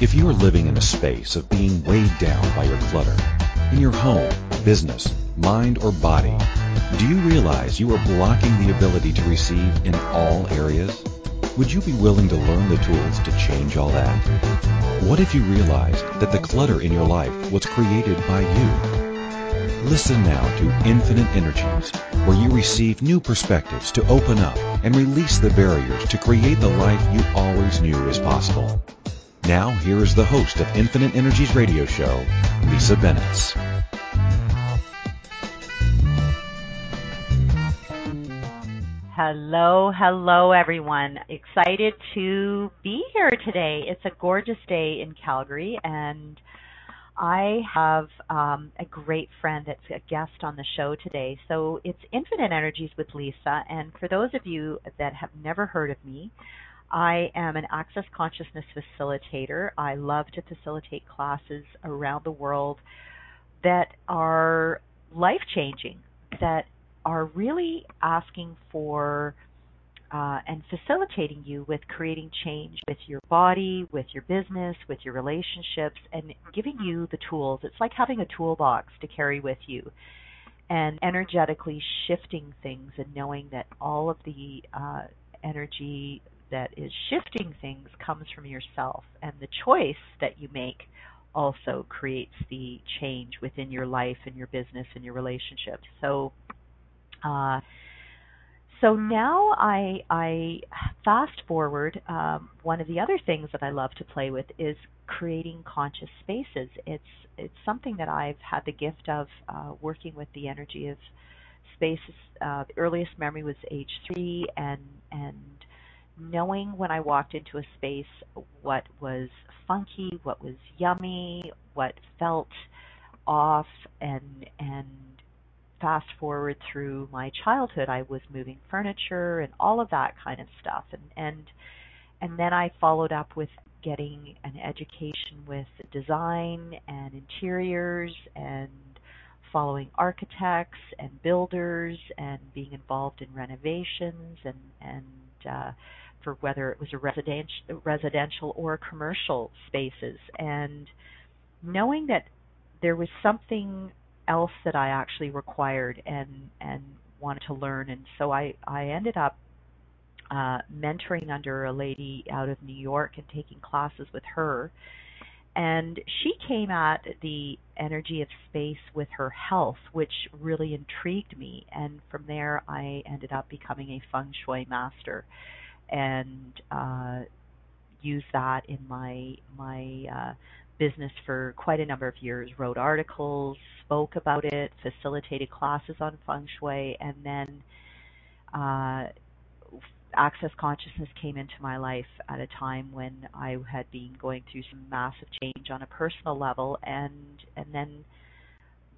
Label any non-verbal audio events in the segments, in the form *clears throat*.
If you are living in a space of being weighed down by your clutter, in your home, business, mind, or body, do you realize you are blocking the ability to receive in all areas? Would you be willing to learn the tools to change all that? What if you realized that the clutter in your life was created by you? Listen now to Infinite Energies, where you receive new perspectives to open up and release the barriers to create the life you always knew is possible. Now, here is the host of Infinite Energies radio show, Lisa Bennett. Hello, hello everyone. Excited to be here today. It's a gorgeous day in Calgary and I have um, a great friend that's a guest on the show today. So it's Infinite Energies with Lisa. And for those of you that have never heard of me, I am an access consciousness facilitator. I love to facilitate classes around the world that are life changing, that are really asking for uh, and facilitating you with creating change with your body, with your business, with your relationships, and giving you the tools. It's like having a toolbox to carry with you and energetically shifting things and knowing that all of the uh, energy that is shifting things comes from yourself, and the choice that you make also creates the change within your life and your business and your relationships. So, uh, so now I I fast forward. Um, one of the other things that I love to play with is creating conscious spaces. It's it's something that I've had the gift of uh, working with the energy of spaces. Uh, the earliest memory was age three, and and knowing when I walked into a space what was funky, what was yummy, what felt off and and fast forward through my childhood I was moving furniture and all of that kind of stuff. And and and then I followed up with getting an education with design and interiors and following architects and builders and being involved in renovations and and uh, for whether it was a residential, residential or commercial spaces, and knowing that there was something else that I actually required and and wanted to learn, and so I I ended up uh, mentoring under a lady out of New York and taking classes with her. And she came at the energy of space with her health, which really intrigued me. And from there, I ended up becoming a feng shui master and uh, that in my my uh, business for quite a number of years. Wrote articles, spoke about it, facilitated classes on feng shui, and then uh, access consciousness came into my life at a time when I had been going through some massive change on a personal level, and and then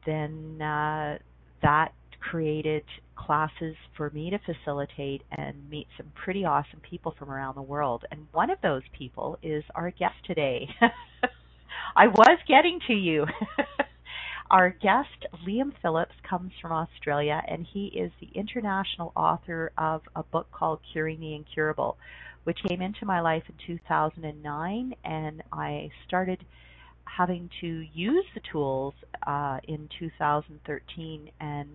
then uh, that created classes for me to facilitate and meet some pretty awesome people from around the world. And one of those people is our guest today. *laughs* I was getting to you. *laughs* our guest, Liam Phillips, comes from Australia and he is the international author of a book called Curing the Incurable, which came into my life in 2009 and I started having to use the tools uh, in 2013 and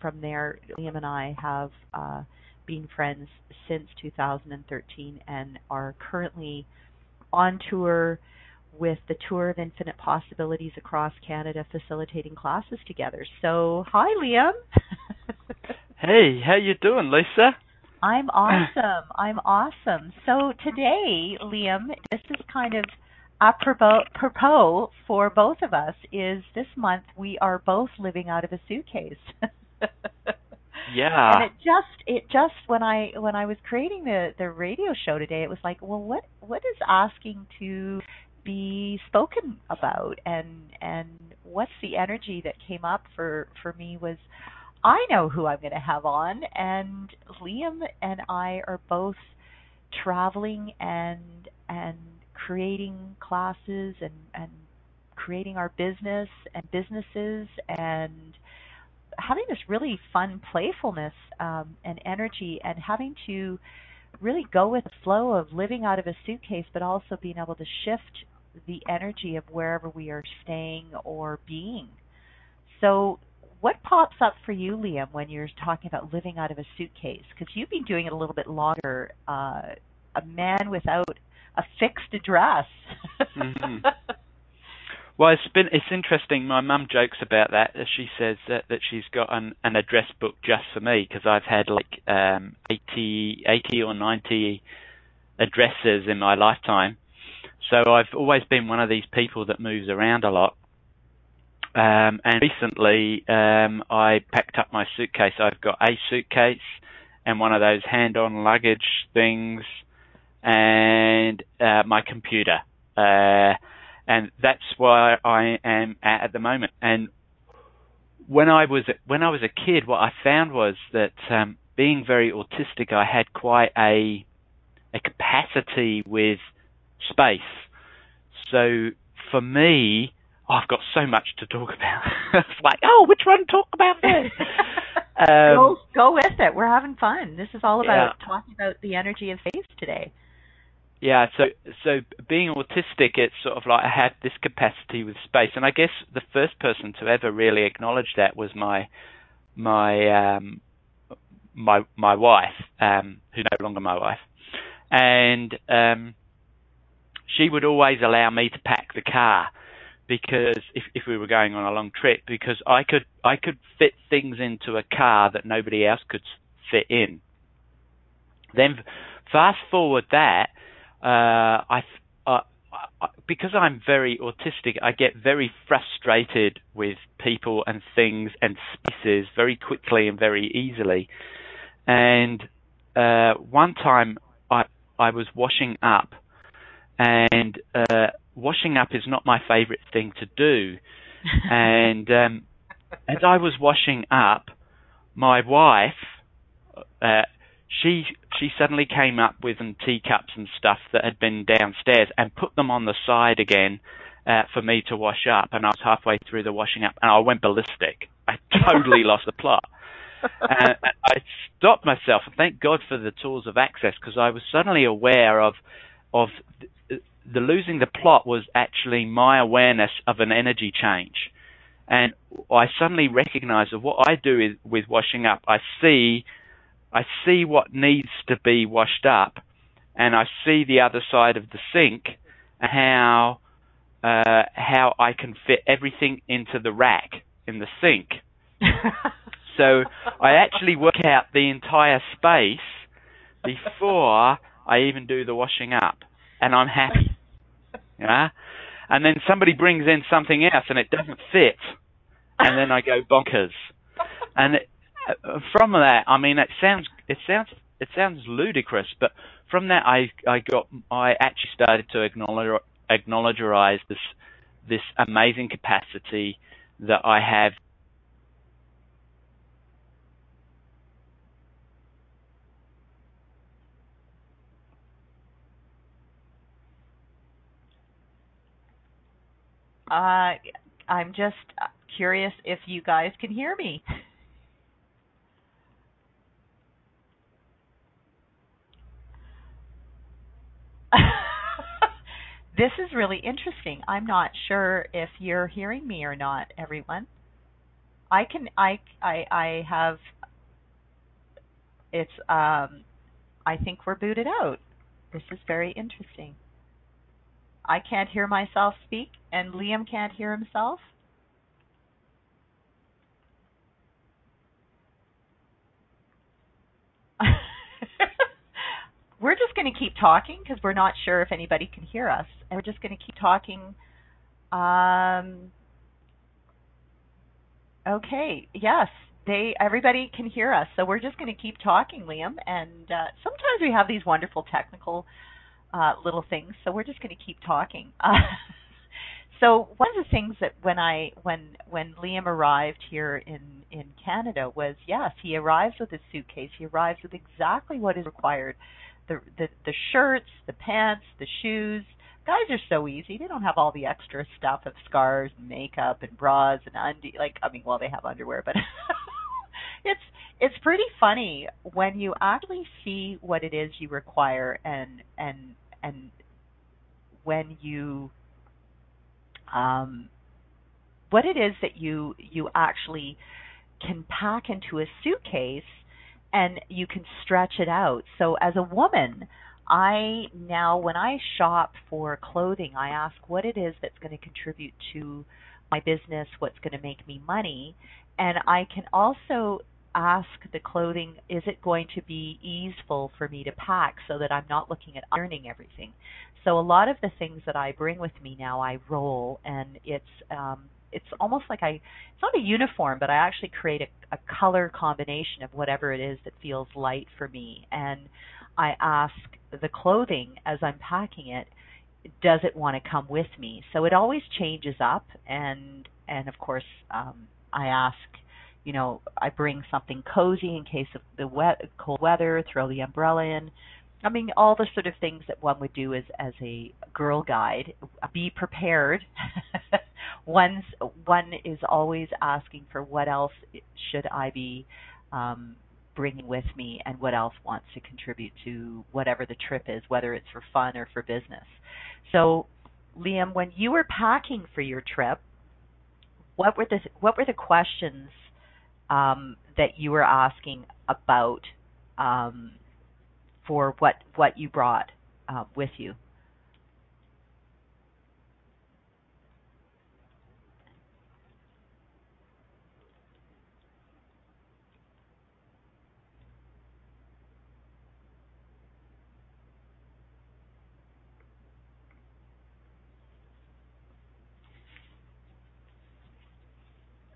from there, Liam and I have uh, been friends since 2013 and are currently on tour with the Tour of Infinite Possibilities across Canada, facilitating classes together. So, hi, Liam. *laughs* hey, how you doing, Lisa? I'm awesome. I'm awesome. So today, Liam, this is kind of apropos for both of us. Is this month we are both living out of a suitcase. *laughs* *laughs* yeah. And it just it just when I when I was creating the the radio show today, it was like, well, what what is asking to be spoken about? And and what's the energy that came up for for me was I know who I'm going to have on. And Liam and I are both traveling and and creating classes and and creating our business and businesses. And having this really fun playfulness um, and energy and having to really go with the flow of living out of a suitcase, but also being able to shift the energy of wherever we are staying or being. So, what pops up for you, Liam, when you're talking about living out of a suitcase? Because you've been doing it a little bit longer. Uh, a man without a fixed address. mm-hmm. *laughs* Well, it's been it's interesting. My mum jokes about that. She says that, that she's got an, an address book just for me because I've had like um, 80, 80 or 90 addresses in my lifetime. So I've always been one of these people that moves around a lot. Um, and recently, um, I packed up my suitcase. I've got a suitcase and one of those hand-on luggage things, and uh, my computer. Uh, and that's where I am at at the moment. And when I was when I was a kid, what I found was that um, being very autistic, I had quite a a capacity with space. So for me, oh, I've got so much to talk about. *laughs* it's like, oh, which one talk about this? *laughs* um, go go with it. We're having fun. This is all about yeah. talking about the energy of space today. Yeah, so so being autistic, it's sort of like I had this capacity with space, and I guess the first person to ever really acknowledge that was my my um, my my wife, um, who's no longer my wife, and um, she would always allow me to pack the car because if if we were going on a long trip, because I could I could fit things into a car that nobody else could fit in. Then fast forward that uh, I, uh, because I'm very autistic, I get very frustrated with people and things and spaces very quickly and very easily. And uh, one time I I was washing up, and uh, washing up is not my favorite thing to do. *laughs* and um, as I was washing up, my wife uh, she she suddenly came up with some teacups and stuff that had been downstairs and put them on the side again uh, for me to wash up. And I was halfway through the washing up, and I went ballistic. I *laughs* totally lost the plot. *laughs* And I stopped myself, and thank God for the tools of access because I was suddenly aware of of the, the losing the plot was actually my awareness of an energy change. And I suddenly recognized that what I do is, with washing up, I see I see what needs to be washed up, and I see the other side of the sink, how uh, how I can fit everything into the rack in the sink. *laughs* so I actually work out the entire space before I even do the washing up, and I'm happy. *laughs* Yeah, and then somebody brings in something else and it doesn't fit, and then I go bonkers. And it, from that, I mean, it sounds it sounds it sounds ludicrous, but from that, I I got I actually started to acknowledge acknowledge this this amazing capacity that I have Uh, I'm just curious if you guys can hear me. *laughs* this is really interesting. I'm not sure if you're hearing me or not, everyone. I can I I I have it's um I think we're booted out. This is very interesting. I can't hear myself speak and Liam can't hear himself. We're just going to keep talking because we're not sure if anybody can hear us, and we're just going to keep talking. Um, okay, yes, they everybody can hear us, so we're just going to keep talking, Liam. And uh, sometimes we have these wonderful technical uh, little things, so we're just going to keep talking. Uh, *laughs* so one of the things that when I when when Liam arrived here in in Canada was yes, he arrives with his suitcase. He arrives with exactly what is required the the the shirts, the pants, the shoes. Guys are so easy. They don't have all the extra stuff of scarves and makeup and bras and undies. Like I mean, well, they have underwear, but *laughs* it's it's pretty funny when you actually see what it is you require and and and when you um, what it is that you you actually can pack into a suitcase and you can stretch it out. So as a woman, I now when I shop for clothing, I ask what it is that's going to contribute to my business, what's going to make me money, and I can also ask the clothing, is it going to be easeful for me to pack so that I'm not looking at ironing everything. So a lot of the things that I bring with me now, I roll, and it's um, it's almost like I it's not a uniform, but I actually create a, a color combination of whatever it is that feels light for me, and I ask the clothing as I'm packing it, does it want to come with me? So it always changes up, and and of course um, I ask you know, I bring something cozy in case of the wet, cold weather, throw the umbrella in. I mean, all the sort of things that one would do as as a girl guide. Be prepared. *laughs* One's one is always asking for what else should I be um, bringing with me, and what else wants to contribute to whatever the trip is, whether it's for fun or for business. So, Liam, when you were packing for your trip, what were the what were the questions um, that you were asking about um, for what what you brought uh, with you.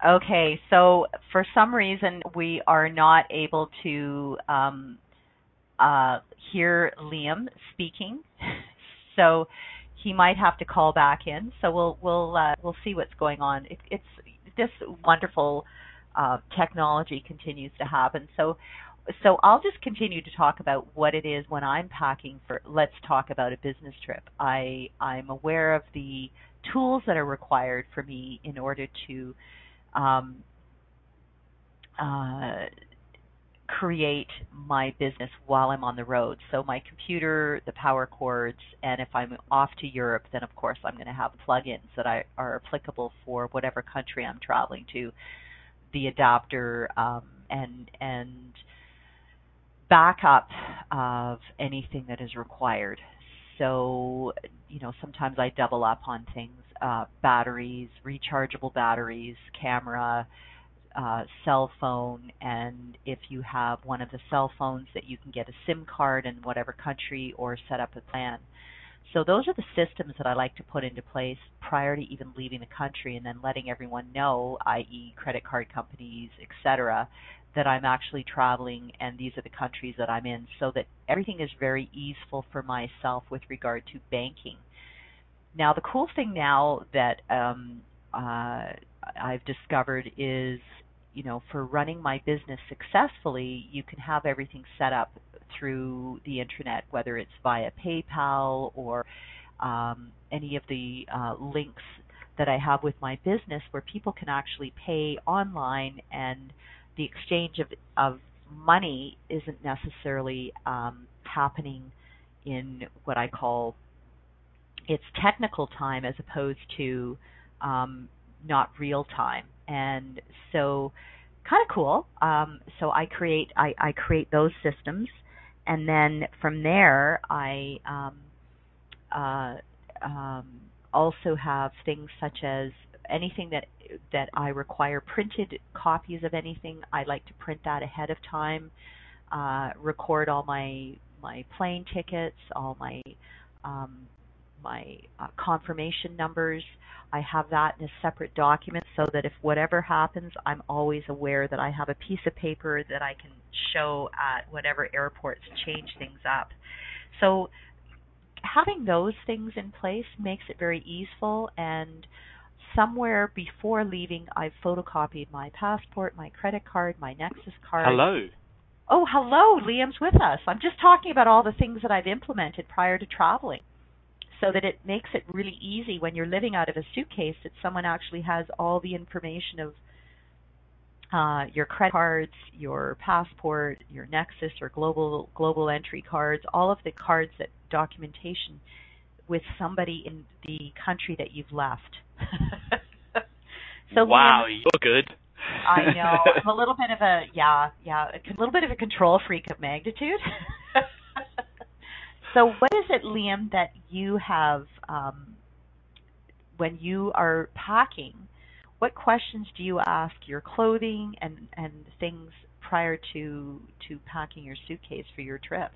Okay, so for some reason we are not able to um, uh, hear Liam speaking, *laughs* so he might have to call back in. So we'll we'll uh, we'll see what's going on. It, it's this wonderful uh, technology continues to happen. So so I'll just continue to talk about what it is when I'm packing for. Let's talk about a business trip. I I'm aware of the tools that are required for me in order to um, uh, create my business while I'm on the road. So my computer, the power cords, and if I'm off to Europe, then of course I'm going to have plugins that I, are applicable for whatever country I'm traveling to, the adapter, um, and and backup of anything that is required. So you know sometimes I double up on things uh, batteries, rechargeable batteries, camera, uh, cell phone, and if you have one of the cell phones that you can get a SIM card in whatever country or set up a plan. So those are the systems that I like to put into place prior to even leaving the country and then letting everyone know, i.e. credit card companies, etc., that I'm actually traveling and these are the countries that I'm in so that everything is very easeful for myself with regard to banking. Now, the cool thing now that um, uh, I've discovered is, you know, for running my business successfully, you can have everything set up through the internet, whether it's via PayPal or um, any of the uh, links that I have with my business, where people can actually pay online, and the exchange of of money isn't necessarily um, happening in what I call it's technical time as opposed to um, not real time. And so kind of cool. Um, so I create I, I create those systems, and then from there I um, uh, um, also have things such as anything that that I require printed copies of anything. I like to print that ahead of time. Uh, record all my my plane tickets, all my um, my uh, confirmation numbers. I have that in a separate document so that if whatever happens, I'm always aware that I have a piece of paper that I can show at whatever airports change things up. So having those things in place makes it very easeful and somewhere before leaving I've photocopied my passport, my credit card, my Nexus card. Hello. Oh, hello, Liam's with us. I'm just talking about all the things that I've implemented prior to traveling so that it makes it really easy when you're living out of a suitcase that someone actually has all the information of uh, your credit cards, your passport, your Nexus or global global entry cards, all of the cards that documentation with somebody in the country that you've left. *laughs* so wow, Liam, you're good. I *laughs* know. I'm a little bit of a yeah, yeah, a little bit of a control freak of magnitude. *laughs* so what is it, Liam, that you have um, when you are packing? What questions do you ask your clothing and and things prior to to packing your suitcase for your trip?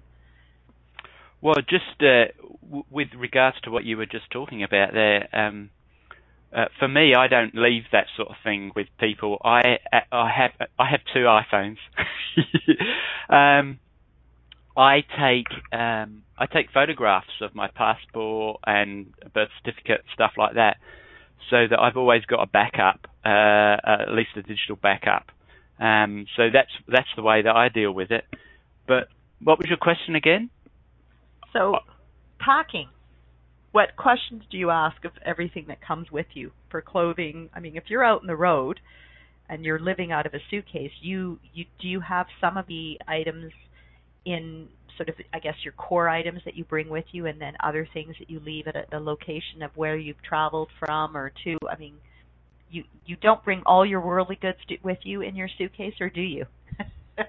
Well, just uh, w- with regards to what you were just talking about there, um, uh, for me, I don't leave that sort of thing with people. I I have I have two iPhones. *laughs* um, I take um, I take photographs of my passport and birth certificate stuff like that, so that I've always got a backup, uh, at least a digital backup. Um, so that's that's the way that I deal with it. But what was your question again? So, packing. What questions do you ask of everything that comes with you for clothing? I mean, if you're out in the road and you're living out of a suitcase, you you do you have some of the items in sort of I guess your core items that you bring with you, and then other things that you leave at a, a location of where you've traveled from or to. I mean, you you don't bring all your worldly goods to, with you in your suitcase, or do you? *laughs*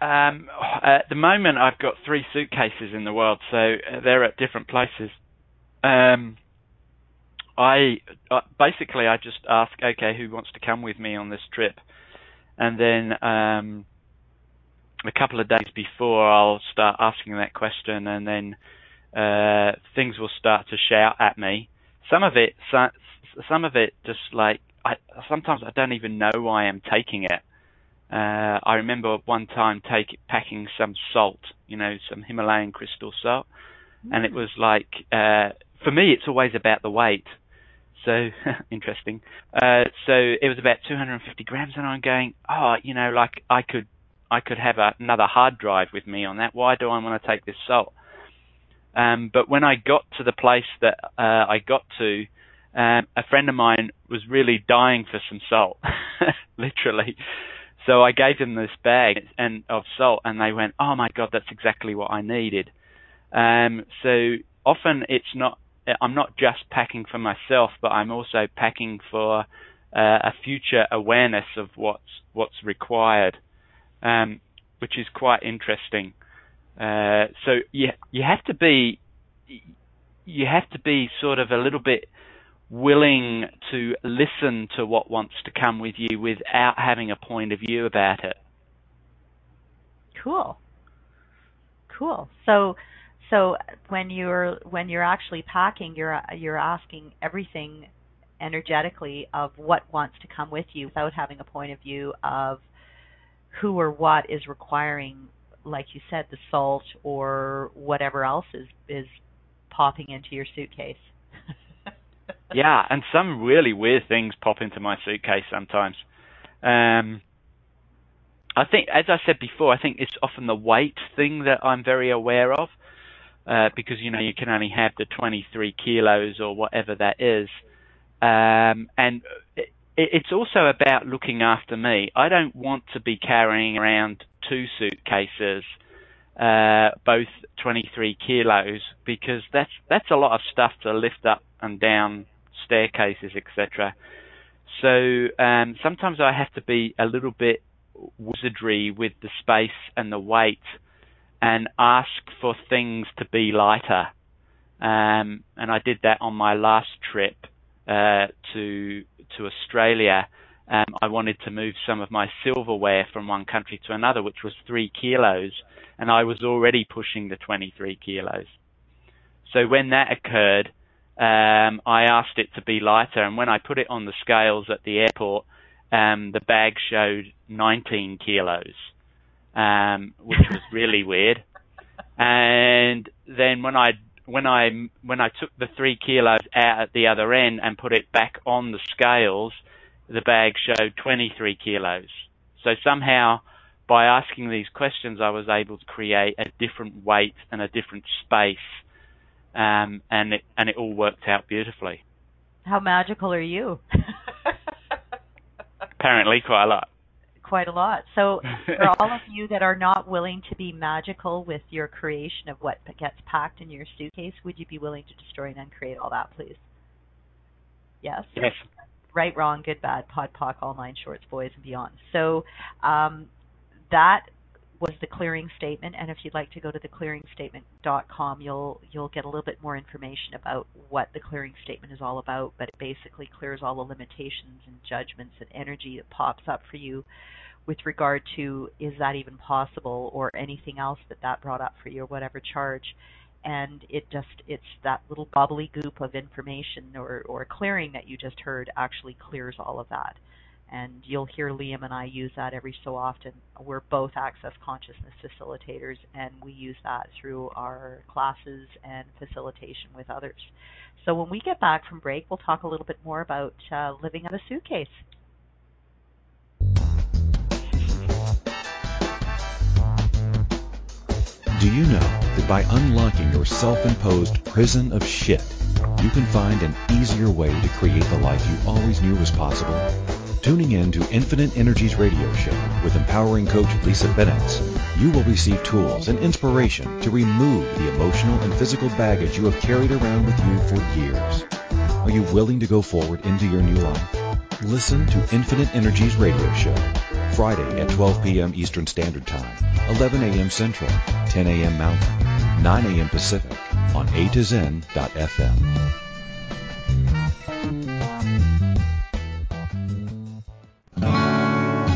Um, at the moment, I've got three suitcases in the world, so uh, they're at different places. Um, I uh, basically I just ask, okay, who wants to come with me on this trip, and then um, a couple of days before, I'll start asking that question, and then uh, things will start to shout at me. Some of it, some of it, just like I sometimes I don't even know why I'm taking it. Uh, I remember one time take, packing some salt, you know, some Himalayan crystal salt, mm. and it mm. was like, uh, for me, it's always about the weight. So *laughs* interesting. Uh, so it was about 250 grams, and I'm going, oh, you know, like I could, I could have a, another hard drive with me on that. Why do I want to take this salt? Um, but when I got to the place that uh, I got to, um, a friend of mine was really dying for some salt, *laughs* literally. So I gave them this bag and of salt, and they went, "Oh my God, that's exactly what I needed." Um, so often it's not. I'm not just packing for myself, but I'm also packing for uh, a future awareness of what's what's required, um, which is quite interesting. Uh, so you you have to be you have to be sort of a little bit willing to listen to what wants to come with you without having a point of view about it. Cool. Cool. So so when you're when you're actually packing you're you're asking everything energetically of what wants to come with you without having a point of view of who or what is requiring like you said the salt or whatever else is is popping into your suitcase *laughs* yeah, and some really weird things pop into my suitcase sometimes. Um, I think, as I said before, I think it's often the weight thing that I'm very aware of, uh, because you know you can only have the 23 kilos or whatever that is, um, and it's also about looking after me. I don't want to be carrying around two suitcases, uh, both 23 kilos, because that's that's a lot of stuff to lift up and down staircases, etc. So um, sometimes I have to be a little bit wizardry with the space and the weight, and ask for things to be lighter. Um, and I did that on my last trip uh, to to Australia. Um, I wanted to move some of my silverware from one country to another, which was three kilos, and I was already pushing the 23 kilos. So when that occurred, um, I asked it to be lighter, and when I put it on the scales at the airport, um, the bag showed 19 kilos, um, which was really weird. *laughs* And then when I when I when I took the three kilos out at the other end and put it back on the scales, the bag showed 23 kilos. So somehow, by asking these questions, I was able to create a different weight and a different space um, and it and it all worked out beautifully. How magical are you? Apparently, quite a lot. Quite a lot. So, *laughs* for all of you that are not willing to be magical with your creation of what gets packed in your suitcase, would you be willing to destroy and uncreate all that, please? Yes. Yes. Right, wrong, good, bad, pod, poc, all nine shorts, boys, and beyond. So um, that was the clearing statement, and if you'd like to go to theclearingstatement.com, you'll you'll get a little bit more information about what the clearing statement is all about. But it basically clears all the limitations and judgments and energy that pops up for you with regard to is that even possible or anything else that that brought up for you or whatever charge and it just it's that little gobbledygook of information or or clearing that you just heard actually clears all of that and you'll hear Liam and I use that every so often. We're both access consciousness facilitators, and we use that through our classes and facilitation with others. So when we get back from break, we'll talk a little bit more about uh, living out a suitcase. Do you know that by unlocking your self-imposed prison of shit, you can find an easier way to create the life you always knew was possible? Tuning in to Infinite Energies radio show with empowering coach Lisa Bennett, you will receive tools and inspiration to remove the emotional and physical baggage you have carried around with you for years. Are you willing to go forward into your new life? Listen to Infinite Energies radio show Friday at 12 p.m. Eastern Standard Time, 11 a.m. Central, 10 a.m. Mountain, 9 a.m. Pacific on A2Zen.fm.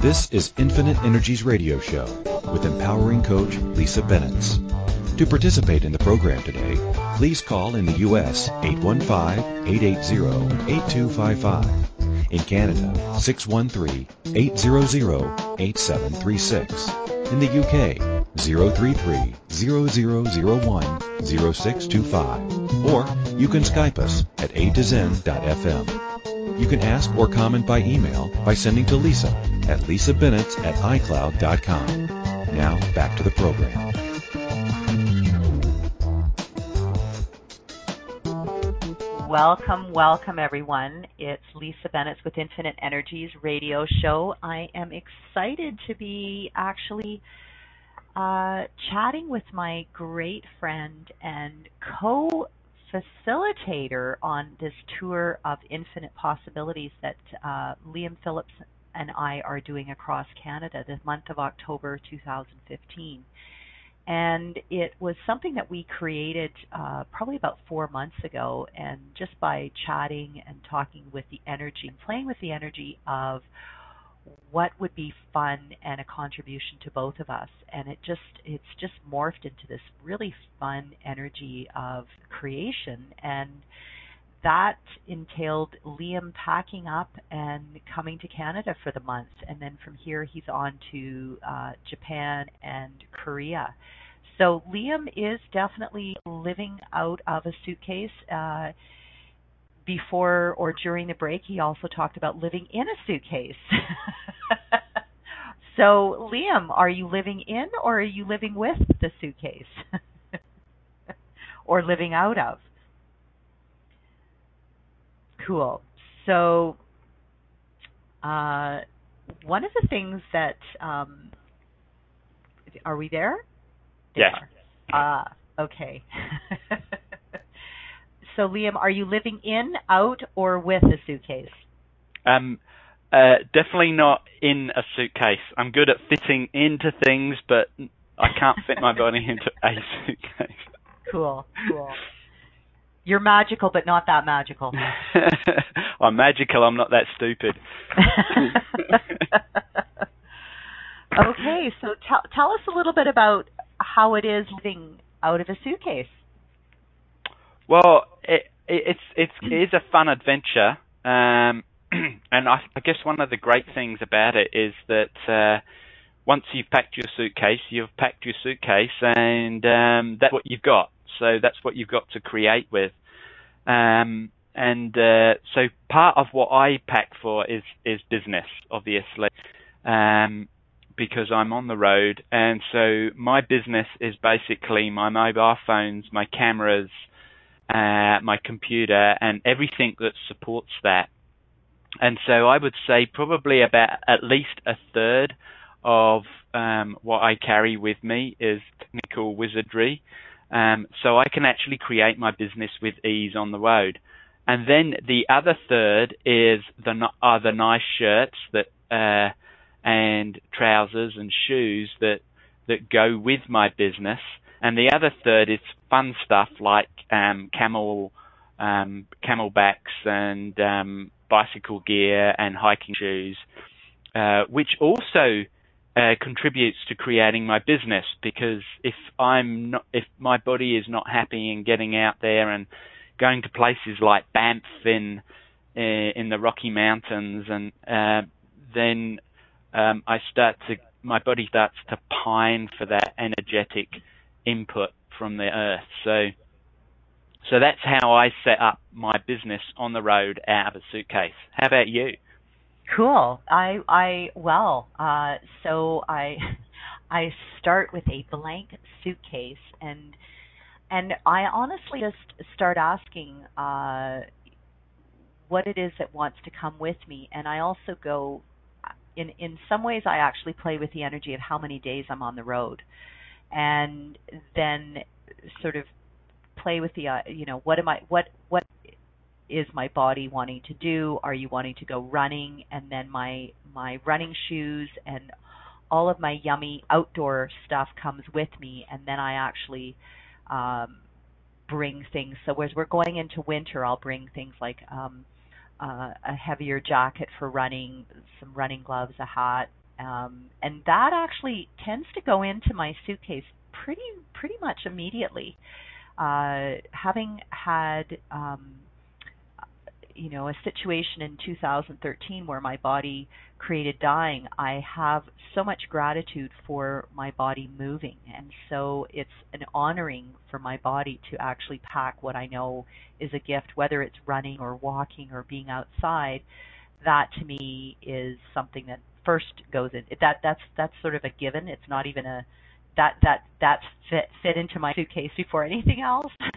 This is Infinite Energies Radio Show with empowering coach Lisa Bennett. To participate in the program today, please call in the U.S. 815-880-8255. In Canada, 613-800-8736. In the UK, 033-0001-0625. Or you can Skype us at A2Zen.fm. You can ask or comment by email by sending to Lisa at lisabennett at icloud.com. Now back to the program. Welcome, welcome everyone. It's Lisa Bennett with Infinite Energies radio show. I am excited to be actually uh, chatting with my great friend and co facilitator on this tour of infinite possibilities that uh, Liam Phillips and I are doing across Canada the month of October 2015. And it was something that we created uh, probably about four months ago. And just by chatting and talking with the energy and playing with the energy of what would be fun and a contribution to both of us. And it just it's just morphed into this really fun energy of creation. And that entailed Liam packing up and coming to Canada for the month. And then from here he's on to uh, Japan and Korea. So Liam is definitely living out of a suitcase. Uh, before or during the break, he also talked about living in a suitcase. *laughs* so, Liam, are you living in or are you living with the suitcase? *laughs* or living out of? Cool. So, uh, one of the things that um, are we there? Yes. Ah, uh, okay. *laughs* So, Liam, are you living in, out, or with a suitcase? Um, uh, definitely not in a suitcase. I'm good at fitting into things, but I can't fit my body *laughs* into a suitcase. Cool, cool. You're magical, but not that magical. *laughs* I'm magical. I'm not that stupid. *laughs* okay, so tell tell us a little bit about how it is living out of a suitcase. Well, it, it, it's it's it is a fun adventure, um, *clears throat* and I, I, guess one of the great things about it is that uh, once you've packed your suitcase, you've packed your suitcase, and um, that's what you've got. So that's what you've got to create with. Um, and uh, so part of what I pack for is is business, obviously. Um, because I'm on the road, and so my business is basically my mobile phones, my cameras, uh, my computer, and everything that supports that. And so I would say probably about at least a third of um, what I carry with me is technical wizardry. Um, so I can actually create my business with ease on the road. And then the other third is the are the nice shirts that uh, and trousers and shoes that that go with my business. And the other third is fun stuff like um, camel um, CamelBaks and um, bicycle gear and hiking shoes, uh, which also uh, contributes to creating my business because if I'm not, if my body is not happy in getting out there and going to places like Banff in uh, in the Rocky Mountains and uh, then um, I start to my body starts to pine for that energetic input from the earth. So so that's how I set up my business on the road out of a suitcase. How about you? Cool. I I well, uh, so I *laughs* I start with a blank suitcase and and I honestly just start asking uh, what it is that wants to come with me, and I also go in in some ways I actually play with the energy of how many days I'm on the road, and then sort of play with the uh, you know what am I what what is my body wanting to do? Are you wanting to go running? And then my my running shoes and all of my yummy outdoor stuff comes with me, and then I actually um, bring things. So as we're going into winter, I'll bring things like um, uh, a heavier jacket for running, some running gloves, a hat, um, and that actually tends to go into my suitcase pretty pretty much immediately. Uh, having had um, you know a situation in 2013 where my body created dying i have so much gratitude for my body moving and so it's an honoring for my body to actually pack what i know is a gift whether it's running or walking or being outside that to me is something that first goes in that that's that's sort of a given it's not even a that that that's fit fit into my suitcase before anything else *laughs*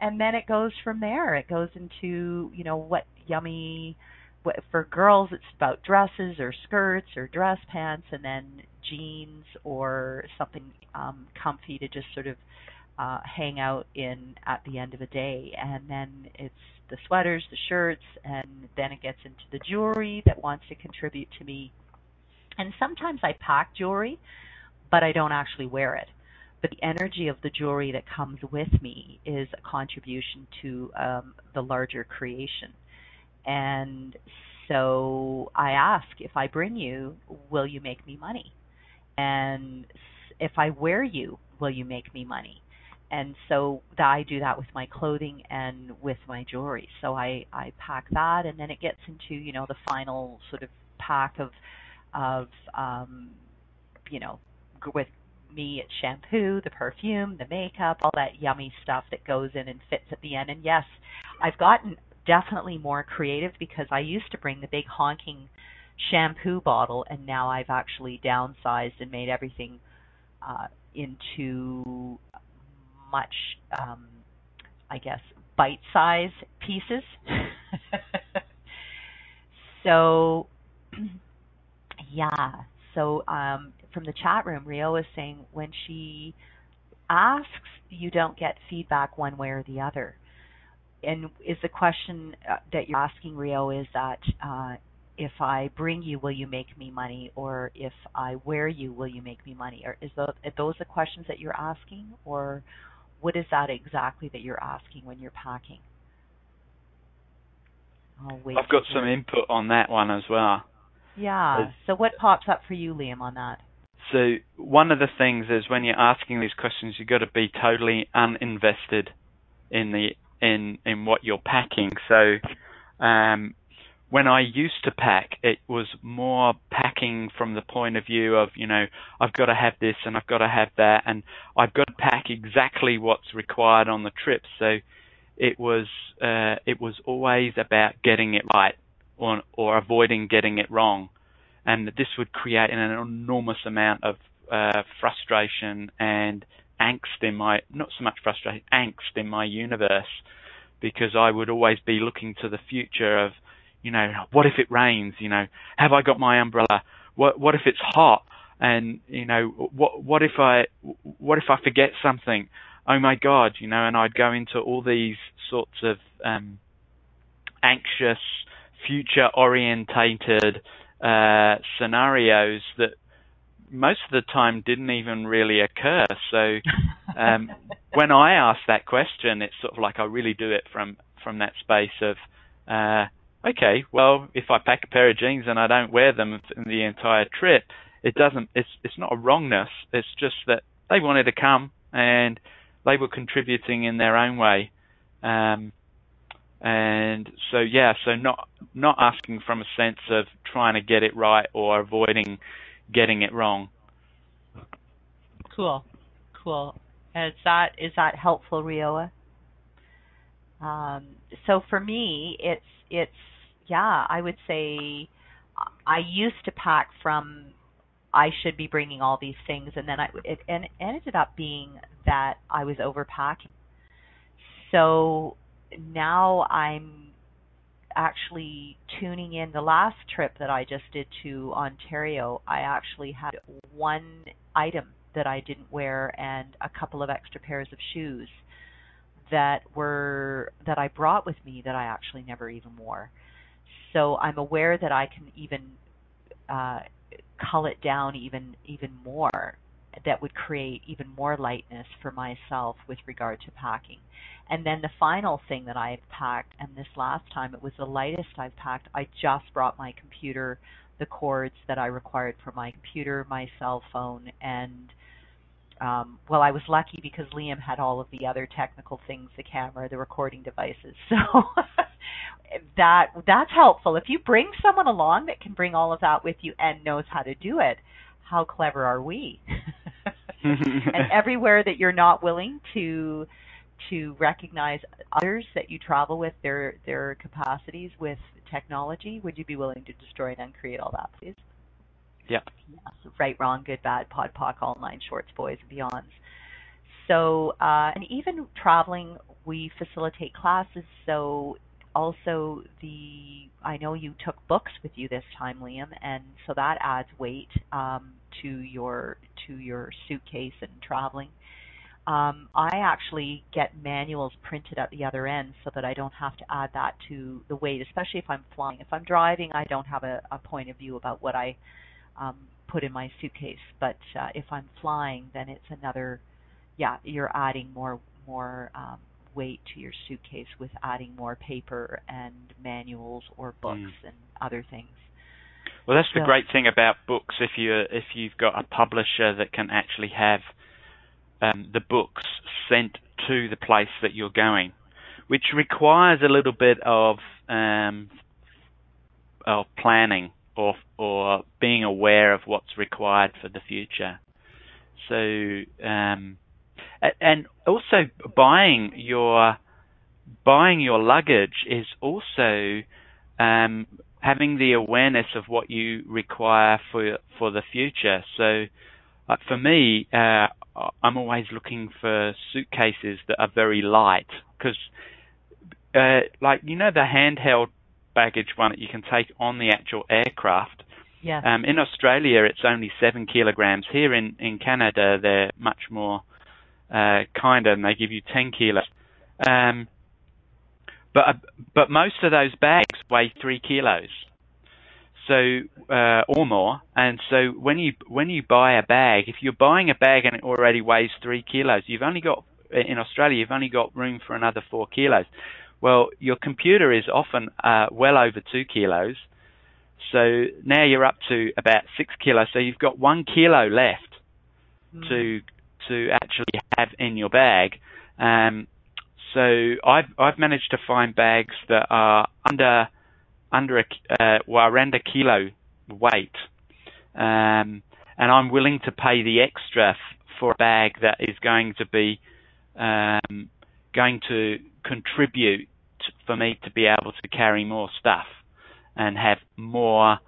and then it goes from there. It goes into you know what yummy. What, for girls, it's about dresses or skirts or dress pants, and then jeans or something um, comfy to just sort of uh, hang out in at the end of a day. And then it's the sweaters, the shirts, and then it gets into the jewelry that wants to contribute to me. And sometimes I pack jewelry, but I don't actually wear it but the energy of the jewelry that comes with me is a contribution to um, the larger creation. And so I ask if I bring you, will you make me money? And if I wear you, will you make me money? And so that I do that with my clothing and with my jewelry. So I I pack that, and then it gets into you know the final sort of pack of of um, you know with me it's shampoo, the perfume, the makeup, all that yummy stuff that goes in and fits at the end. And yes, I've gotten definitely more creative because I used to bring the big honking shampoo bottle and now I've actually downsized and made everything uh, into much um, I guess bite size pieces. *laughs* so yeah, so um, from the chat room, Rio is saying when she asks, you don't get feedback one way or the other. And is the question uh, that you're asking, Rio, is that uh, if I bring you, will you make me money? Or if I wear you, will you make me money? Or is those, are those the questions that you're asking? Or what is that exactly that you're asking when you're packing? I've got some input on that one as well. Yeah. So what pops up for you, Liam, on that? So one of the things is when you're asking these questions, you've got to be totally uninvested in the in in what you're packing. So um, when I used to pack, it was more packing from the point of view of, you know, I've got to have this and I've got to have that and I've got to pack exactly what's required on the trip. So it was uh, it was always about getting it right or or avoiding getting it wrong, and this would create an enormous amount of uh, frustration and angst in my not so much frustration angst in my universe because I would always be looking to the future of you know, what if it rains? You know, have I got my umbrella? What what if it's hot? And you know, what what if I what if I forget something? Oh my God, you know, and I'd go into all these sorts of um, anxious, future orientated uh, scenarios that most of the time didn't even really occur. So um, *laughs* when I ask that question, it's sort of like I really do it from from that space of uh, okay, well, if I pack a pair of jeans and I don't wear them in the entire trip, it doesn't. It's it's not a wrongness. It's just that they wanted to come and they were contributing in their own way. Um, and so yeah, so not not asking from a sense of trying to get it right or avoiding getting it wrong. Cool, cool. Is that is that helpful, Rioa? Um, so for me, it's it's yeah, I would say I used to pack from I should be bringing all these things, and then I it, and it ended up being that I was overpacking. So now I'm actually tuning in. The last trip that I just did to Ontario, I actually had one item that I didn't wear and a couple of extra pairs of shoes that were that I brought with me that I actually never even wore. So I'm aware that I can even uh, cull it down even even more. That would create even more lightness for myself with regard to packing. And then the final thing that I've packed, and this last time it was the lightest I've packed. I just brought my computer, the cords that I required for my computer, my cell phone, and um, well, I was lucky because Liam had all of the other technical things, the camera, the recording devices. *laughs* So that that's helpful. If you bring someone along that can bring all of that with you and knows how to do it, how clever are we? *laughs* *laughs* and everywhere that you're not willing to to recognize others that you travel with their their capacities with technology, would you be willing to destroy and uncreate all that, please? Yeah. Yes, right, wrong, good, bad, pod, poc, all nine shorts, boys, and beyonds. So, uh, and even traveling, we facilitate classes. So, also the I know you took books with you this time, Liam, and so that adds weight um, to your to your suitcase and traveling. Um, I actually get manuals printed at the other end so that I don't have to add that to the weight, especially if I'm flying. If I'm driving, I don't have a, a point of view about what I um, put in my suitcase. But uh, if I'm flying, then it's another. Yeah, you're adding more more um, weight to your suitcase with adding more paper and manuals or books mm. and other things. Well, that's the great thing about books. If you if you've got a publisher that can actually have um, the books sent to the place that you're going, which requires a little bit of um, of planning or or being aware of what's required for the future. So um, and also buying your buying your luggage is also um, having the awareness of what you require for for the future. So uh, for me, uh, I'm always looking for suitcases that are very light because, uh, like you know, the handheld baggage one that you can take on the actual aircraft. Yeah. Um, in Australia, it's only seven kilograms. Here in in Canada, they're much more uh, kinder, and they give you ten kilos. Um, but uh, but most of those bags weigh three kilos, so uh, or more. And so when you when you buy a bag, if you're buying a bag and it already weighs three kilos, you've only got in Australia you've only got room for another four kilos. Well, your computer is often uh, well over two kilos. So now you're up to about six kilos. So you've got one kilo left mm. to to actually have in your bag. Um, so I've I've managed to find bags that are under under a uh, well around a kilo weight, um, and I'm willing to pay the extra f- for a bag that is going to be um, going to contribute for me to be able to carry more stuff and have more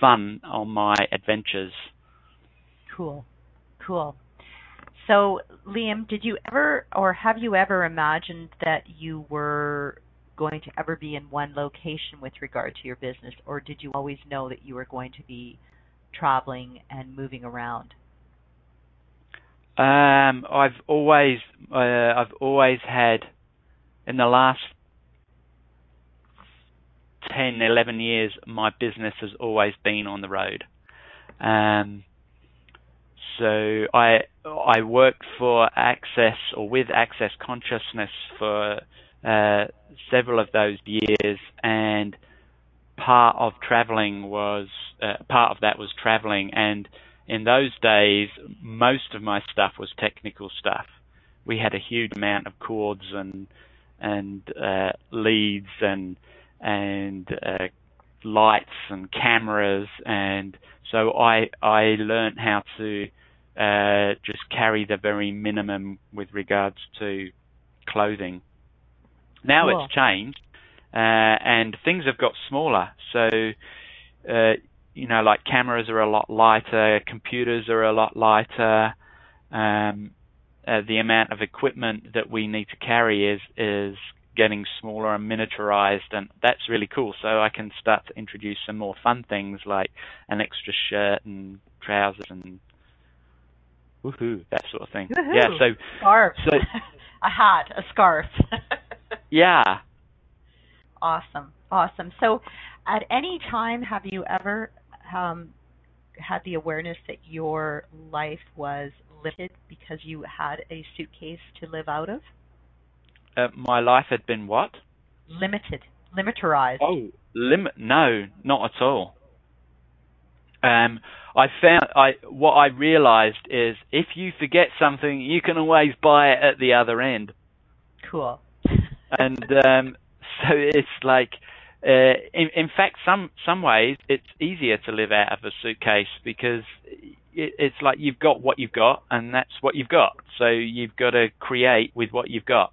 fun on my adventures. Cool, cool. So, Liam, did you ever or have you ever imagined that you were going to ever be in one location with regard to your business, or did you always know that you were going to be traveling and moving around? Um, I've always, uh, I've always had, in the last 10, 11 years, my business has always been on the road. Um, so I I worked for Access or with Access Consciousness for uh, several of those years, and part of traveling was uh, part of that was traveling. And in those days, most of my stuff was technical stuff. We had a huge amount of cords and and uh, leads and and uh, lights and cameras, and so I I learned how to uh, just carry the very minimum with regards to clothing. Now cool. it's changed, uh, and things have got smaller. So, uh, you know, like cameras are a lot lighter, computers are a lot lighter. Um, uh, the amount of equipment that we need to carry is is getting smaller and miniaturized, and that's really cool. So I can start to introduce some more fun things like an extra shirt and trousers and woohoo, that sort of thing. Woo-hoo. Yeah, so scarf, so, *laughs* a hat, a scarf. *laughs* yeah. Awesome, awesome. So, at any time, have you ever um, had the awareness that your life was limited because you had a suitcase to live out of? Uh, my life had been what? Limited, limiterized. Oh, limit? No, not at all. Um, I found I what I realized is if you forget something, you can always buy it at the other end. Cool. and um, *laughs* so it's like, uh, in, in fact, some some ways it's easier to live out of a suitcase because it, it's like you've got what you've got, and that's what you've got. So you've got to create with what you've got.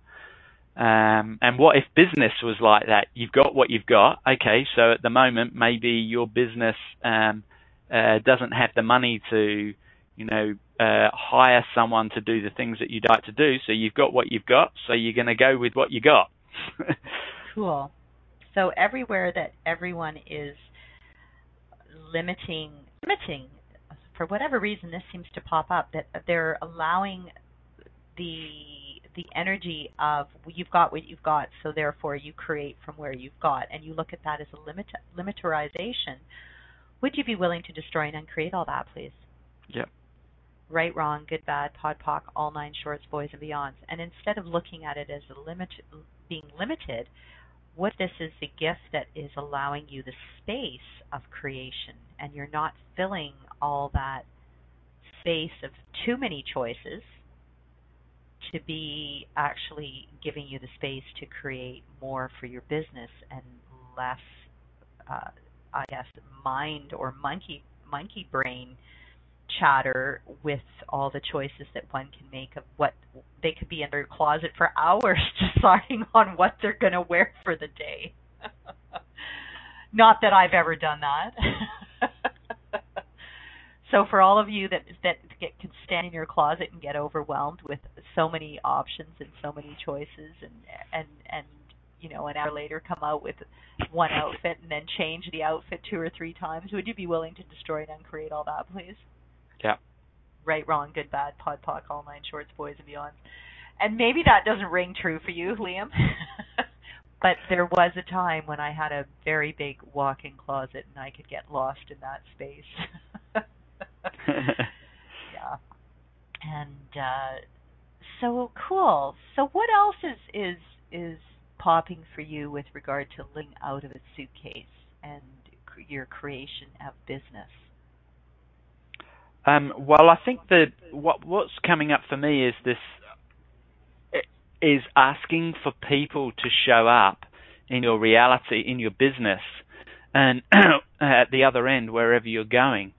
Um, and what if business was like that? You've got what you've got. Okay, so at the moment, maybe your business um, uh, doesn't have the money to, you know, uh, hire someone to do the things that you'd like to do. So you've got what you've got. So you're going to go with what you got. *laughs* cool. So everywhere that everyone is limiting, limiting, for whatever reason, this seems to pop up that they're allowing the the energy of you've got what you've got, so therefore you create from where you've got, and you look at that as a limit limiterization would you be willing to destroy and uncreate all that, please? Yep. Right, wrong, good, bad, POD, POC, all nine shorts, boys and beyonds. And instead of looking at it as a limit, being limited, what this is the gift that is allowing you the space of creation, and you're not filling all that space of too many choices to be actually giving you the space to create more for your business and less uh, I guess mind or monkey monkey brain chatter with all the choices that one can make of what they could be in their closet for hours *laughs* deciding on what they're going to wear for the day. *laughs* Not that I've ever done that. *laughs* so for all of you that that get, can stand in your closet and get overwhelmed with so many options and so many choices and and and you know, an hour later come out with one outfit and then change the outfit two or three times, would you be willing to destroy and uncreate all that, please? Yeah. Right, wrong, good, bad, POD, POC, all nine shorts, boys and beyond. And maybe that doesn't ring true for you, Liam. *laughs* but there was a time when I had a very big walk-in closet and I could get lost in that space. *laughs* *laughs* yeah. And uh so cool. So what else is is is popping for you with regard to living out of a suitcase and your creation of business? Um, well, I think that what what's coming up for me is this is asking for people to show up in your reality, in your business, and *clears throat* at the other end, wherever you're going,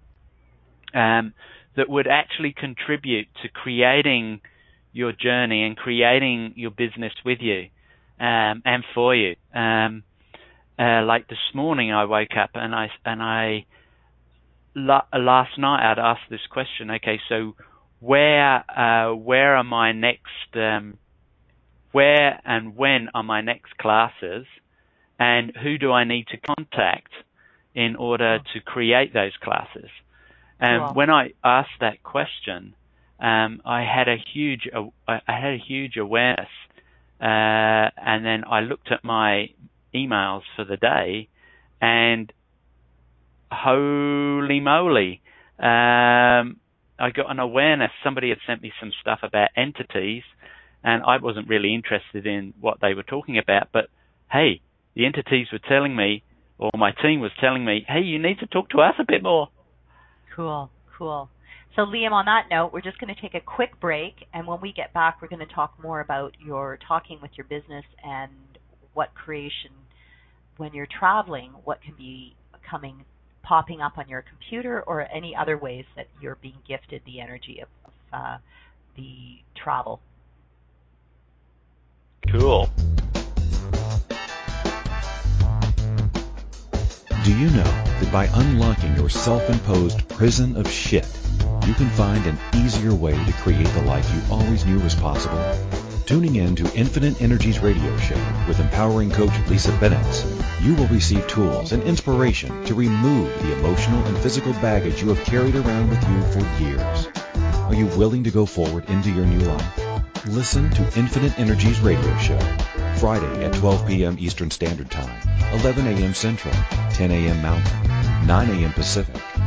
um, that would actually contribute to creating your journey and creating your business with you um, and for you. Um, uh, like this morning, I woke up and I and I la- last night I'd asked this question. Okay, so where uh, where are my next um, where and when are my next classes, and who do I need to contact in order to create those classes? And Cool. when I asked that question, um, I had a huge uh, I had a huge awareness, uh, and then I looked at my emails for the day, and holy moly, um, I got an awareness. Somebody had sent me some stuff about entities, and I wasn't really interested in what they were talking about. But hey, the entities were telling me, or my team was telling me, hey, you need to talk to us a bit more. Cool, cool. So, Liam, on that note, we're just going to take a quick break, and when we get back, we're going to talk more about your talking with your business and what creation, when you're traveling, what can be coming, popping up on your computer, or any other ways that you're being gifted the energy of, of uh, the travel. Cool. Do you know that by unlocking your self-imposed prison of shit, you can find an easier way to create the life you always knew was possible? Tuning in to Infinite Energies radio show with empowering coach Lisa Bennett, you will receive tools and inspiration to remove the emotional and physical baggage you have carried around with you for years. Are you willing to go forward into your new life? Listen to Infinite Energies radio show Friday at 12 p.m. Eastern Standard Time, 11 a.m. Central, 10 a.m. Mountain, 9 a.m. Pacific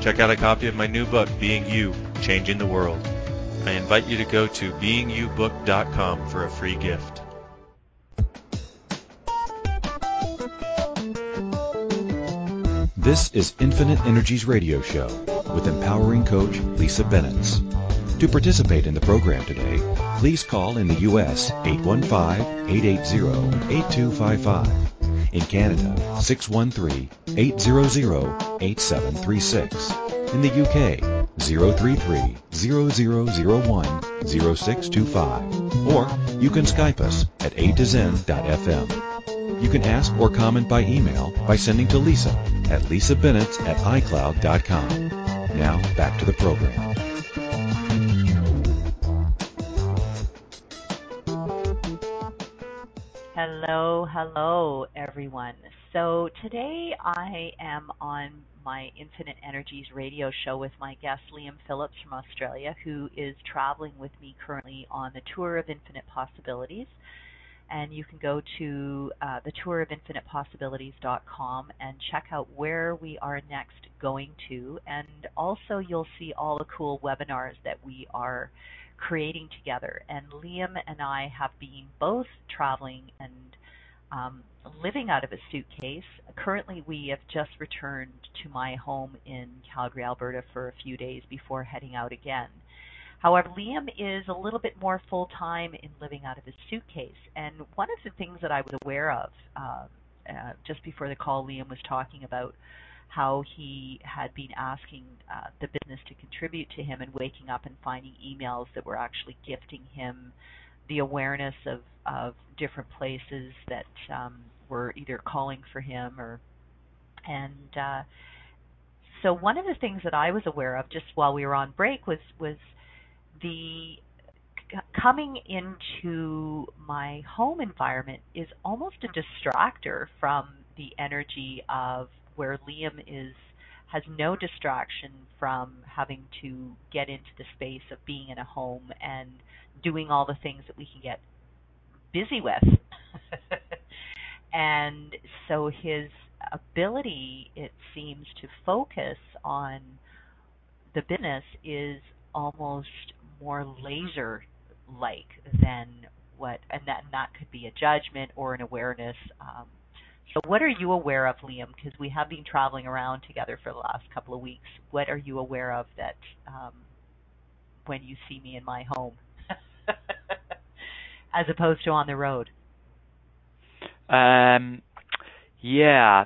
Check out a copy of my new book, Being You, Changing the World. I invite you to go to beingyoubook.com for a free gift. This is Infinite Energies radio show with empowering coach Lisa Bennett. To participate in the program today, please call in the U.S. 815-880-8255. In Canada, 613-800-8736. In the UK, 033-0001-0625. Or you can Skype us at A2Zen.fm. You can ask or comment by email by sending to Lisa at lisabennett at icloud.com. Now back to the program. Hello, hello, everyone. So today I am on my Infinite Energies radio show with my guest Liam Phillips from Australia, who is traveling with me currently on the tour of Infinite Possibilities. And you can go to uh, the tour of and check out where we are next going to. And also, you'll see all the cool webinars that we are creating together. And Liam and I have been both traveling and um, living out of a suitcase. Currently, we have just returned to my home in Calgary, Alberta for a few days before heading out again. However, Liam is a little bit more full time in living out of his suitcase. And one of the things that I was aware of uh, uh, just before the call, Liam was talking about how he had been asking uh, the business to contribute to him and waking up and finding emails that were actually gifting him the awareness of, of different places that um, were either calling for him or and uh, so one of the things that I was aware of just while we were on break was was the coming into my home environment is almost a distractor from the energy of where Liam is has no distraction from having to get into the space of being in a home and doing all the things that we can get busy with. *laughs* and so his ability, it seems, to focus on the business is almost more laser like than what and that and that could be a judgment or an awareness um, so what are you aware of liam? Because we have been traveling around together for the last couple of weeks. What are you aware of that um, when you see me in my home? *laughs* As opposed to on the road. Um, yeah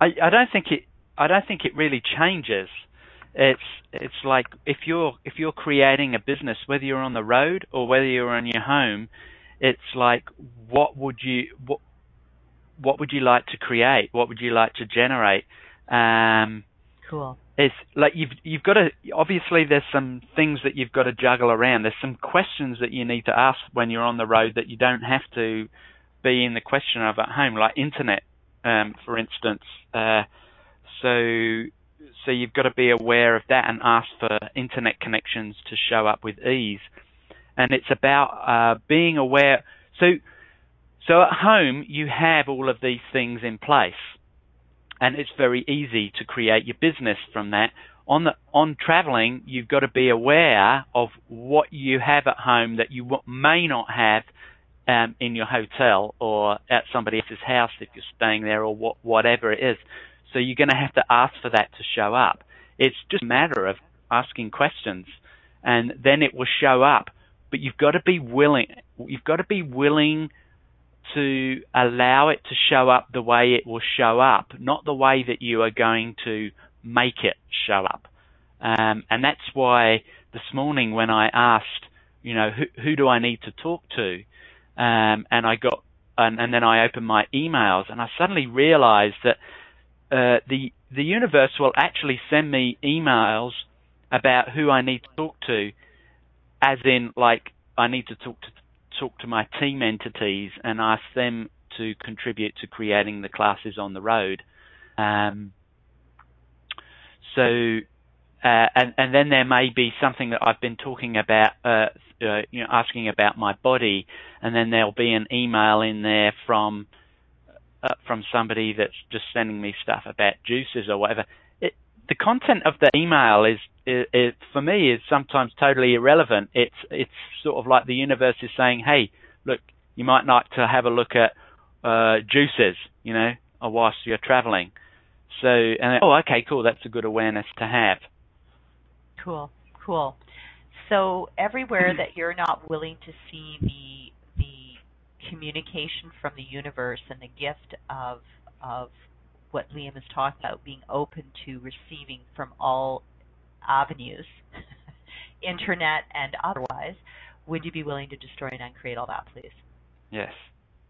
I, I don't think it I don't think it really changes. It's it's like if you're if you're creating a business, whether you're on the road or whether you're in your home, it's like what would you what what would you like to create? What would you like to generate? Um, cool. It's like you've you've got to obviously there's some things that you've got to juggle around. There's some questions that you need to ask when you're on the road that you don't have to be in the question of at home, like internet, um, for instance. Uh, so so you've got to be aware of that and ask for internet connections to show up with ease. And it's about uh, being aware. So, so at home you have all of these things in place, and it's very easy to create your business from that. On the on traveling, you've got to be aware of what you have at home that you may not have um, in your hotel or at somebody else's house if you're staying there, or what, whatever it is. So you're going to have to ask for that to show up. It's just a matter of asking questions, and then it will show up. But you've got to be willing. You've got to be willing to allow it to show up the way it will show up, not the way that you are going to make it show up. Um, and that's why this morning when I asked, you know, who, who do I need to talk to, um, and I got, and, and then I opened my emails, and I suddenly realized that uh, the the universe will actually send me emails about who I need to talk to, as in like I need to talk to talk to my team entities and ask them to contribute to creating the classes on the road. Um, so, uh, and and then there may be something that I've been talking about, uh, uh, you know, asking about my body, and then there'll be an email in there from uh, from somebody that's just sending me stuff about juices or whatever. The content of the email is, is, is, for me is sometimes totally irrelevant. It's it's sort of like the universe is saying, "Hey, look, you might like to have a look at uh, juices, you know, whilst you're traveling." So, and oh, okay, cool. That's a good awareness to have. Cool, cool. So everywhere that you're not willing to see the the communication from the universe and the gift of of what Liam is talking about, being open to receiving from all avenues, *laughs* internet and otherwise, would you be willing to destroy and uncreate all that, please? Yes.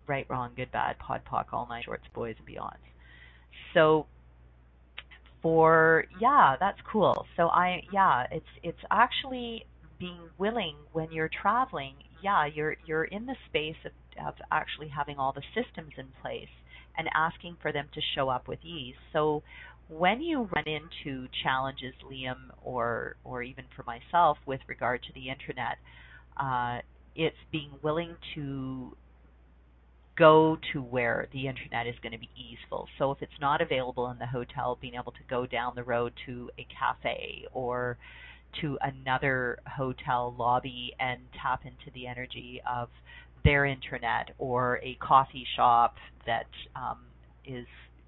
Right, wrong, good, bad, pod, poc, all night, shorts, boys, and beyonds. So, for yeah, that's cool. So I yeah, it's it's actually being willing when you're traveling. Yeah, you're you're in the space of of actually having all the systems in place and asking for them to show up with ease. So when you run into challenges, Liam, or or even for myself with regard to the internet, uh, it's being willing to go to where the internet is going to be easeful. So if it's not available in the hotel, being able to go down the road to a cafe or to another hotel lobby and tap into the energy of their internet or a coffee shop that um, is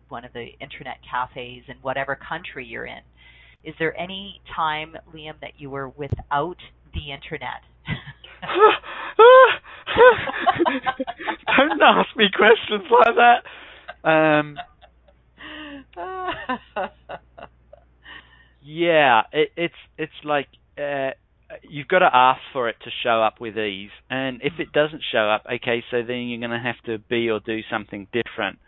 one of the internet cafes in whatever country you're in. Is there any time, Liam, that you were without the internet? *laughs* don't ask me questions like that. Um, *laughs* yeah, it, it's it's like uh, you've got to ask for it to show up with ease, and if it doesn't show up, okay, so then you're going to have to be or do something different.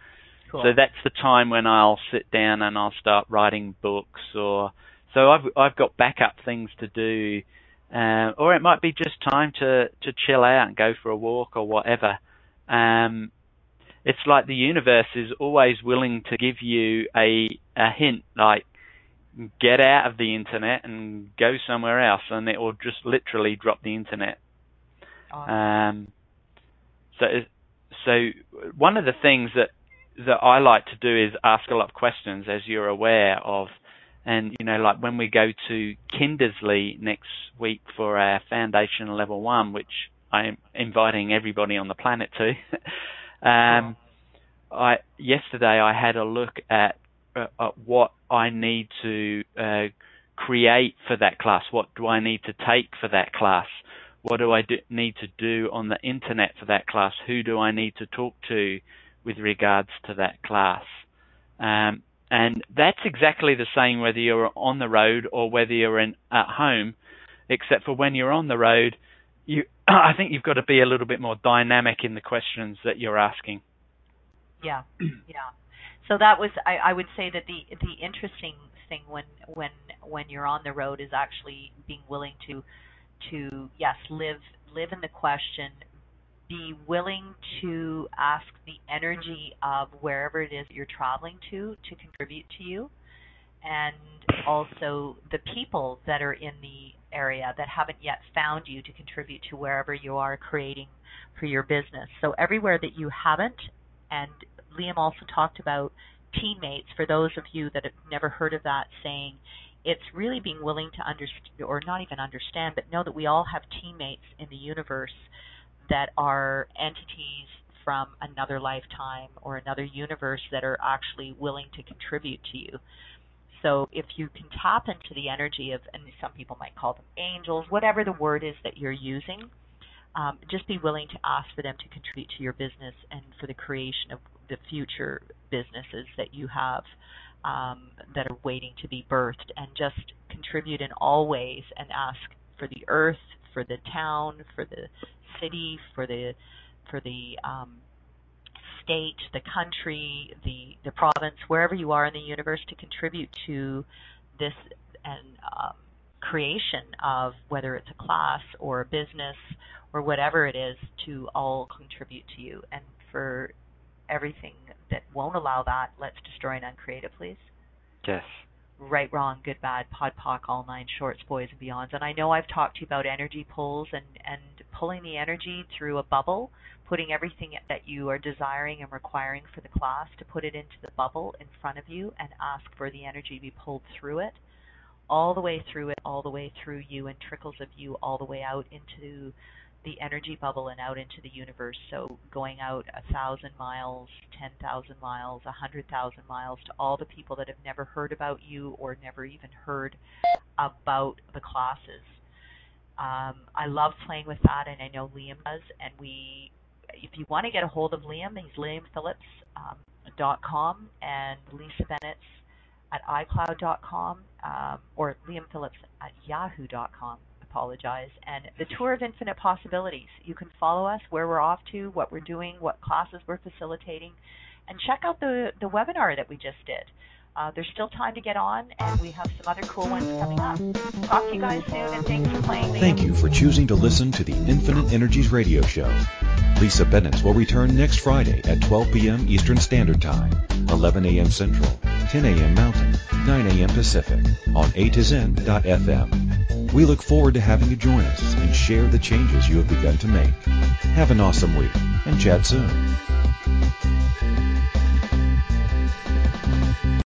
Cool. So that's the time when I'll sit down and I'll start writing books, or so I've I've got backup things to do, uh, or it might be just time to to chill out and go for a walk or whatever. Um, it's like the universe is always willing to give you a a hint, like get out of the internet and go somewhere else, and it will just literally drop the internet. Awesome. Um, so so one of the things that that I like to do is ask a lot of questions, as you're aware of. And you know, like when we go to Kindersley next week for our foundation level one, which I'm inviting everybody on the planet to. *laughs* um, I yesterday I had a look at, uh, what I need to uh, create for that class. What do I need to take for that class? What do I do, need to do on the internet for that class? Who do I need to talk to with regards to that class? Um, and that's exactly the same whether you're on the road or whether you're in at home, except for when you're on the road, you *clears throat* I think you've got to be a little bit more dynamic in the questions that you're asking. Yeah, *clears throat* yeah. So that was I, I would say that the the interesting thing when when when you're on the road is actually being willing to to yes live live in the question be willing to ask the energy of wherever it is that you're traveling to to contribute to you and also the people that are in the area that haven't yet found you to contribute to wherever you are creating for your business. So everywhere that you haven't and Liam also talked about teammates for those of you that have never heard of that saying it's really being willing to understand or not even understand but know that we all have teammates in the universe that are entities from another lifetime or another universe that are actually willing to contribute to you. So if you can tap into the energy of, and some people might call them angels, whatever the word is that you're using, um, just be willing to ask for them to contribute to your business and for the creation of the future businesses that you have um, that are waiting to be birthed, and just contribute in all ways and ask for the earth, for the town, for the city, for the for the um, state, the country, the the province, wherever you are in the universe, to contribute to this and um, creation of whether it's a class or a business or whatever it is, to all contribute to you. And for everything that won't allow that, let's destroy and uncreate it, please. Yes right, wrong, good, bad, pod, poc, all nine shorts, boys and beyonds. And I know I've talked to you about energy pulls and and pulling the energy through a bubble, putting everything that you are desiring and requiring for the class to put it into the bubble in front of you and ask for the energy to be pulled through it, all the way through it, all the way through you, and trickles of you all the way out into the energy bubble and out into the universe. So going out a thousand miles, ten thousand miles, a hundred thousand miles to all the people that have never heard about you or never even heard about the classes. Um, I love playing with that, and I know Liam does. And we, if you want to get a hold of Liam, he's liamphillips.com um, and Lisa Bennett's at iCloud.com um, or Liam Phillips at yahoo.com apologize. And the Tour of Infinite Possibilities. You can follow us where we're off to, what we're doing, what classes we're facilitating, and check out the, the webinar that we just did. Uh, there's still time to get on, and we have some other cool ones coming up. Talk to you guys soon, and thanks for playing. Liam. Thank you for choosing to listen to the Infinite Energies radio show. Lisa Bennett will return next Friday at 12 p.m. Eastern Standard Time, 11 a.m. Central, 10 a.m. Mountain, 9 a.m. Pacific on A2Zen.fm. We look forward to having you join us and share the changes you have begun to make. Have an awesome week and chat soon.